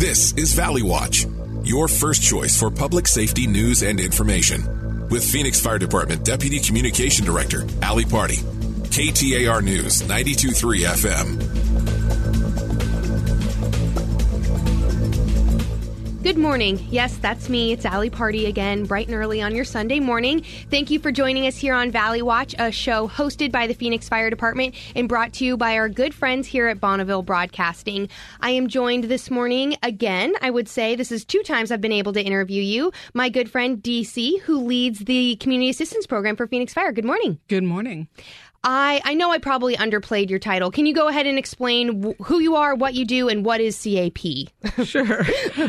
This is Valley Watch, your first choice for public safety news and information. With Phoenix Fire Department Deputy Communication Director, Ali Party. KTAR News, 923 FM. Good morning. Yes, that's me. It's Ali Party again, bright and early on your Sunday morning. Thank you for joining us here on Valley Watch, a show hosted by the Phoenix Fire Department and brought to you by our good friends here at Bonneville Broadcasting. I am joined this morning again. I would say this is two times I've been able to interview you. My good friend DC, who leads the Community Assistance Program for Phoenix Fire. Good morning. Good morning. I, I know I probably underplayed your title. Can you go ahead and explain wh- who you are, what you do, and what is CAP? sure.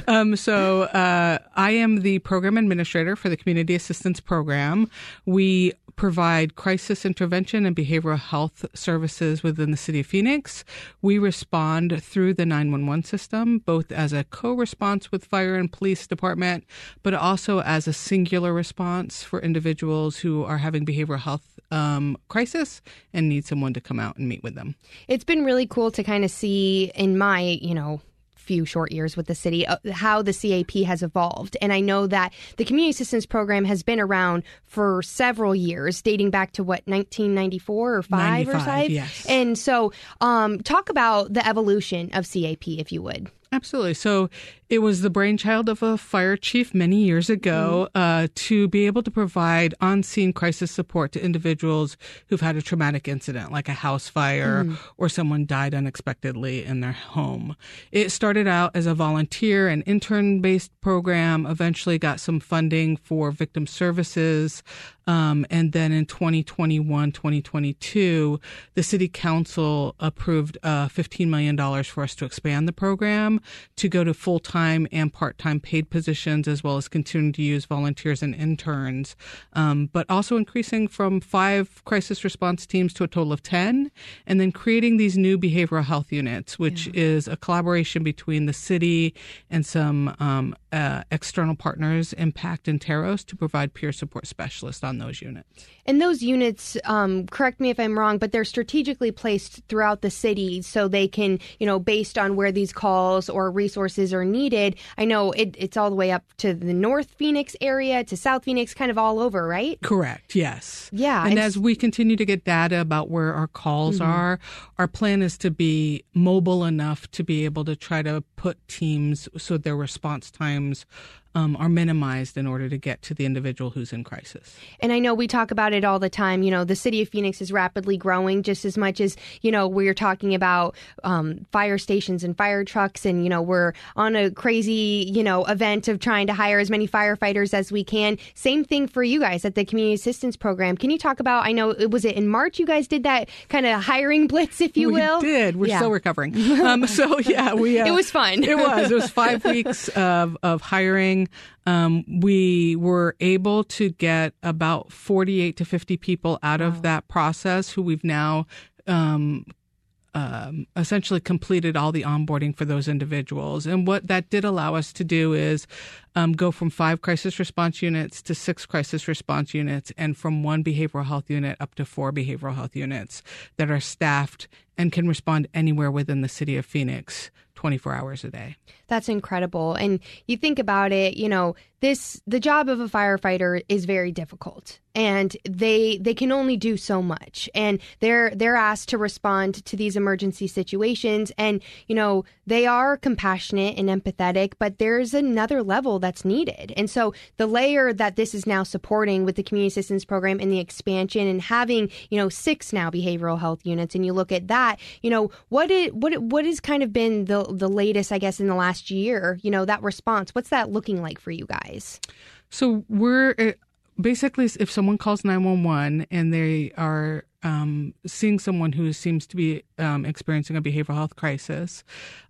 Um, so uh, I am the program administrator for the Community Assistance Program. We provide crisis intervention and behavioral health services within the city of Phoenix. We respond through the 911 system, both as a co response with fire and police department, but also as a singular response for individuals who are having behavioral health um, crisis and need someone to come out and meet with them. It's been really cool to kind of see in my, you know, few short years with the city uh, how the CAP has evolved. And I know that the community assistance program has been around for several years, dating back to what 1994 or 5 or 5. Yes. And so um, talk about the evolution of CAP if you would. Absolutely. So it was the brainchild of a fire chief many years ago mm-hmm. uh, to be able to provide on scene crisis support to individuals who've had a traumatic incident, like a house fire mm-hmm. or someone died unexpectedly in their home. It started out as a volunteer and intern based program, eventually got some funding for victim services. Um, and then in 2021, 2022, the city council approved uh, $15 million for us to expand the program to go to full time and part time paid positions, as well as continuing to use volunteers and interns, um, but also increasing from five crisis response teams to a total of 10, and then creating these new behavioral health units, which yeah. is a collaboration between the city and some um, uh, external partners, Impact and Terros, to provide peer support specialists on those units. And those units, um, correct me if I'm wrong, but they're strategically placed throughout the city so they can, you know, based on where these calls or resources are needed. I know it, it's all the way up to the North Phoenix area, to South Phoenix, kind of all over, right? Correct. Yes. Yeah. And as we continue to get data about where our calls mm-hmm. are, our plan is to be mobile enough to be able to try to put teams so their response times um, are minimized in order to get to the individual who's in crisis. And I know we talk about it all the time. You know, the city of Phoenix is rapidly growing just as much as, you know, we're talking about um, fire stations and fire trucks. And, you know, we're on a crazy, you know, event of trying to hire as many firefighters as we can. Same thing for you guys at the Community Assistance Program. Can you talk about, I know, it was it in March you guys did that kind of hiring blitz, if you we will? We did. We're yeah. still recovering. Um, so, yeah, we. Uh, it was fun. it was. It was five weeks of, of hiring um, we were able to get about 48 to 50 people out wow. of that process who we've now um, um, essentially completed all the onboarding for those individuals. And what that did allow us to do is um, go from five crisis response units to six crisis response units, and from one behavioral health unit up to four behavioral health units that are staffed and can respond anywhere within the city of Phoenix 24 hours a day. That's incredible. And you think about it, you know, this the job of a firefighter is very difficult and they they can only do so much and they're they're asked to respond to these emergency situations and you know they are compassionate and empathetic but there's another level that's needed and so the layer that this is now supporting with the community assistance program and the expansion and having you know six now behavioral health units and you look at that you know what it what what has kind of been the the latest i guess in the last year you know that response what's that looking like for you guys? So we're uh, basically, if someone calls 911 and they are um, seeing someone who seems to be um, experiencing a behavioral health crisis,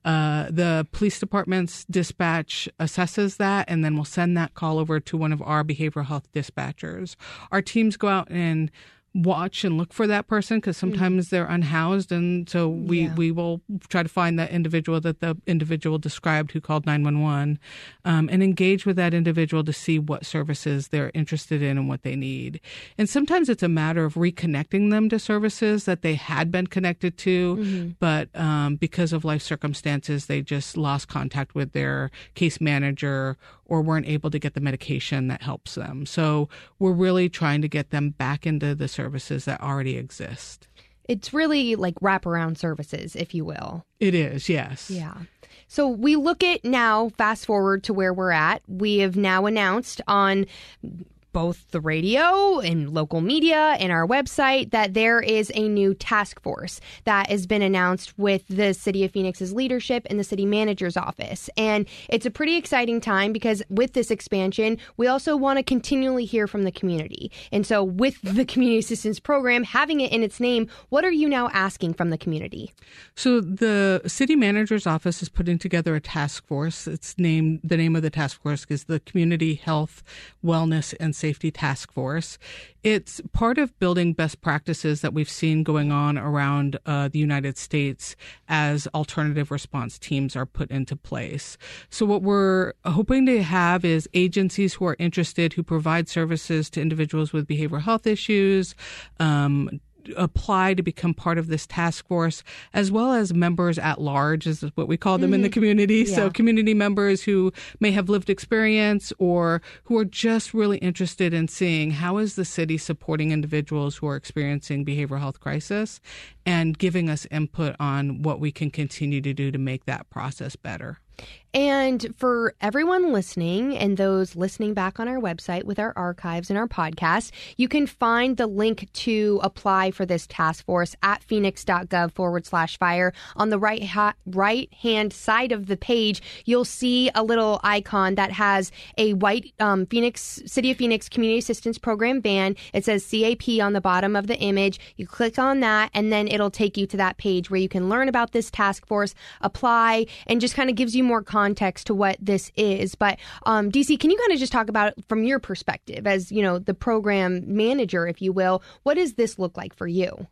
uh, the police department's dispatch assesses that and then we'll send that call over to one of our behavioral health dispatchers. Our teams go out and watch and look for that person because sometimes mm-hmm. they're unhoused and so we yeah. we will try to find that individual that the individual described who called 911 um, and engage with that individual to see what services they're interested in and what they need and sometimes it's a matter of reconnecting them to services that they had been connected to mm-hmm. but um, because of life circumstances they just lost contact with their case manager or weren't able to get the medication that helps them. So we're really trying to get them back into the services that already exist. It's really like wraparound services, if you will. It is, yes. Yeah. So we look at now, fast forward to where we're at. We have now announced on both the radio and local media and our website that there is a new task force that has been announced with the City of Phoenix's leadership and the city manager's office. And it's a pretty exciting time because with this expansion, we also want to continually hear from the community. And so with the community assistance program, having it in its name, what are you now asking from the community? So the city manager's office is putting together a task force. It's named the name of the task force is the Community Health, Wellness and Safety Task Force. It's part of building best practices that we've seen going on around uh, the United States as alternative response teams are put into place. So, what we're hoping to have is agencies who are interested, who provide services to individuals with behavioral health issues, um, apply to become part of this task force, as well as members at large, is what we call them mm-hmm. in the mm-hmm. community. Yeah. So, community members who may have lived experience or who are just really interested in seeing how is the city supporting individuals who are experiencing behavioral health crisis and giving us input on what we can continue to do to make that process better. And for everyone listening and those listening back on our website with our archives and our podcast, you can find the link to apply for this task force at phoenix.gov forward slash fire. On the right, ha- right hand side of the page, you'll see a little icon that has a white um, Phoenix, City of Phoenix Community Assistance Program van. It says CAP on the bottom of the image. You click on that, and then it'll take you to that page where you can learn about this task force, apply, and just kind of gives you more context to what this is. But um, DC, can you kind of just talk about it from your perspective as you know the program manager, if you will, what does this look like for you?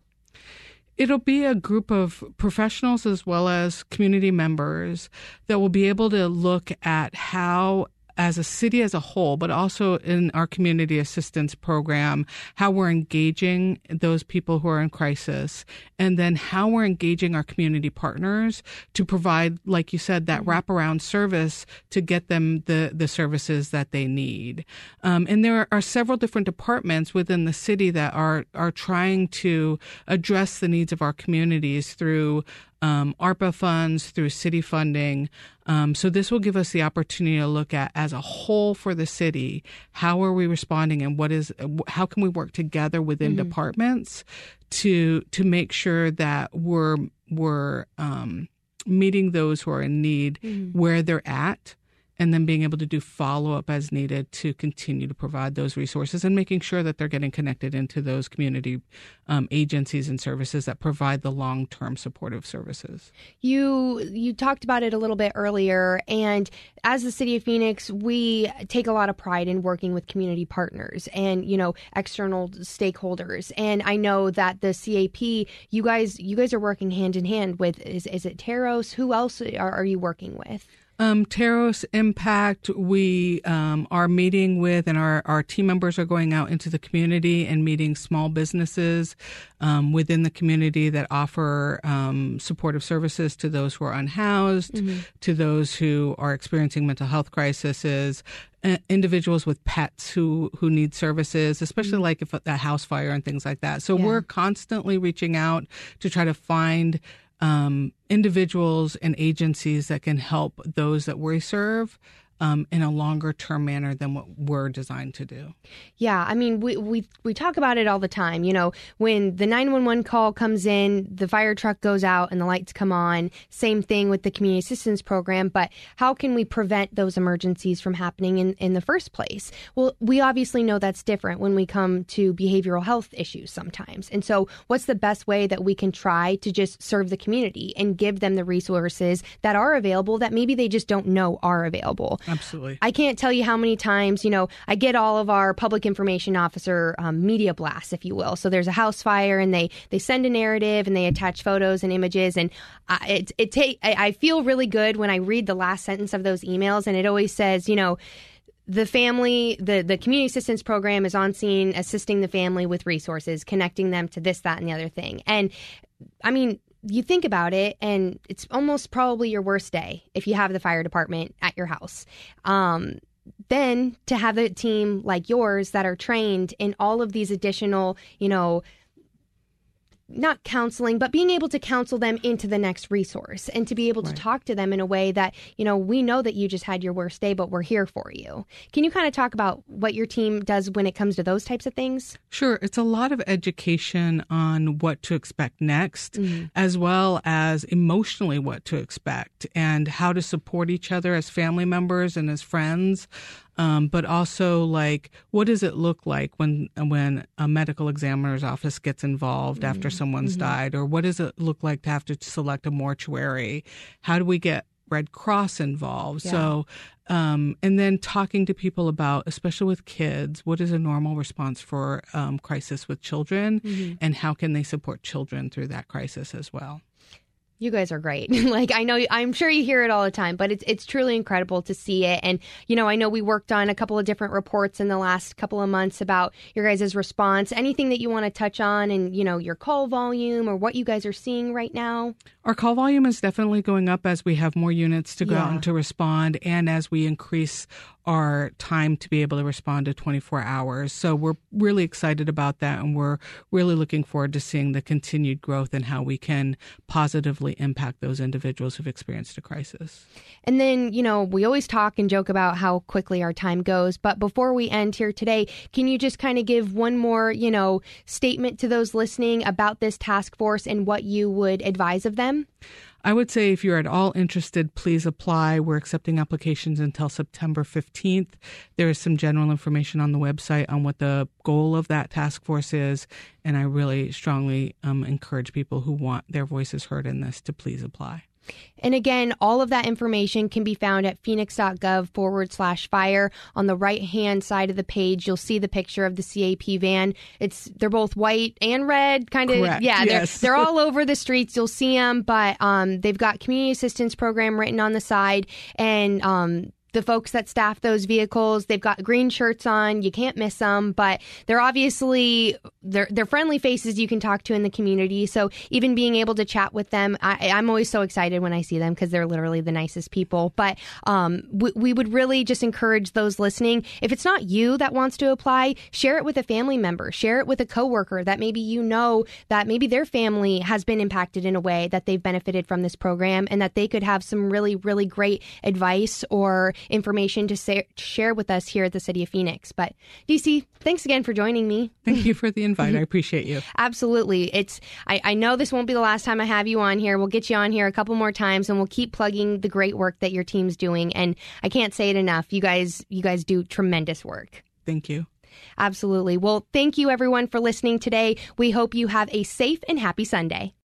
It'll be a group of professionals as well as community members that will be able to look at how as a city as a whole, but also in our community assistance program, how we're engaging those people who are in crisis, and then how we're engaging our community partners to provide, like you said, that wraparound service to get them the, the services that they need. Um, and there are several different departments within the city that are, are trying to address the needs of our communities through um, ARPA funds, through city funding. Um, so this will give us the opportunity to look at as a whole for the city, how are we responding and what is, how can we work together within mm-hmm. departments to, to make sure that we're, we're, um, meeting those who are in need mm-hmm. where they're at and then being able to do follow up as needed to continue to provide those resources and making sure that they're getting connected into those community um, agencies and services that provide the long term supportive services. You you talked about it a little bit earlier, and as the city of Phoenix, we take a lot of pride in working with community partners and you know external stakeholders. And I know that the CAP, you guys you guys are working hand in hand with is is it Terros? Who else are, are you working with? Um, Terros Impact, we um, are meeting with, and our, our team members are going out into the community and meeting small businesses um, within the community that offer um, supportive services to those who are unhoused, mm-hmm. to those who are experiencing mental health crises, uh, individuals with pets who who need services, especially mm-hmm. like if a, a house fire and things like that. So yeah. we're constantly reaching out to try to find um, individuals and agencies that can help those that we serve um, in a longer term manner than what we're designed to do. Yeah, I mean, we, we we talk about it all the time. You know, when the nine one one call comes in, the fire truck goes out, and the lights come on. Same thing with the community assistance program. But how can we prevent those emergencies from happening in in the first place? Well, we obviously know that's different when we come to behavioral health issues sometimes. And so, what's the best way that we can try to just serve the community and give them the resources that are available that maybe they just don't know are available? Absolutely. I can't tell you how many times, you know, I get all of our public information officer um, media blasts, if you will. So there's a house fire and they, they send a narrative and they attach photos and images. And I, it, it take, I, I feel really good when I read the last sentence of those emails and it always says, you know, the family, the, the community assistance program is on scene assisting the family with resources, connecting them to this, that, and the other thing. And I mean, you think about it, and it's almost probably your worst day if you have the fire department at your house. Um, then to have a team like yours that are trained in all of these additional, you know, not counseling, but being able to counsel them into the next resource and to be able to talk to them in a way that, you know, we know that you just had your worst day, but we're here for you. Can you kind of talk about what your team does when it comes to those types of things? Sure. It's a lot of education on what to expect next, mm-hmm. as well as emotionally what to expect and how to support each other as family members and as friends um, but also like what does it look like when when a medical examiner's office gets involved mm-hmm. after someone's mm-hmm. died, or what does it look like to have to select a mortuary? How do we get Red Cross involved? Yeah. So, um, and then talking to people about, especially with kids, what is a normal response for um, crisis with children, mm-hmm. and how can they support children through that crisis as well? You guys are great. like I know I'm sure you hear it all the time, but it's it's truly incredible to see it. And you know, I know we worked on a couple of different reports in the last couple of months about your guys' response. Anything that you want to touch on and you know, your call volume or what you guys are seeing right now? Our call volume is definitely going up as we have more units to go yeah. out and to respond and as we increase our time to be able to respond to 24 hours. So we're really excited about that and we're really looking forward to seeing the continued growth and how we can positively impact those individuals who've experienced a crisis. And then, you know, we always talk and joke about how quickly our time goes, but before we end here today, can you just kind of give one more, you know, statement to those listening about this task force and what you would advise of them? I would say if you're at all interested, please apply. We're accepting applications until September 15th. There is some general information on the website on what the goal of that task force is. And I really strongly um, encourage people who want their voices heard in this to please apply. And again, all of that information can be found at phoenix.gov forward slash fire. On the right hand side of the page, you'll see the picture of the CAP van. It's they're both white and red, kind of. Yeah, yes. they're they're all over the streets. You'll see them, but um, they've got community assistance program written on the side, and um, the folks that staff those vehicles. They've got green shirts on. You can't miss them, but they're obviously they're they're friendly faces you can talk to in the community. So even being able to chat with them, I, am always so excited when I see them because they're literally the nicest people. But um, we, we would really just encourage those listening. If it's not you that wants to apply, share it with a family member, share it with a coworker that maybe you know that maybe their family has been impacted in a way that they've benefited from this program and that they could have some really really great advice or information to say, share with us here at the City of Phoenix. But DC, thanks again for joining me. Thank you for the invite. I appreciate you. Absolutely. It's I, I know this won't be the last time I have you on here. We'll get you on here a couple more times and we'll keep plugging the great work that your team's doing. And I can't say it enough. You guys you guys do tremendous work. Thank you. Absolutely. Well, thank you everyone for listening today. We hope you have a safe and happy Sunday.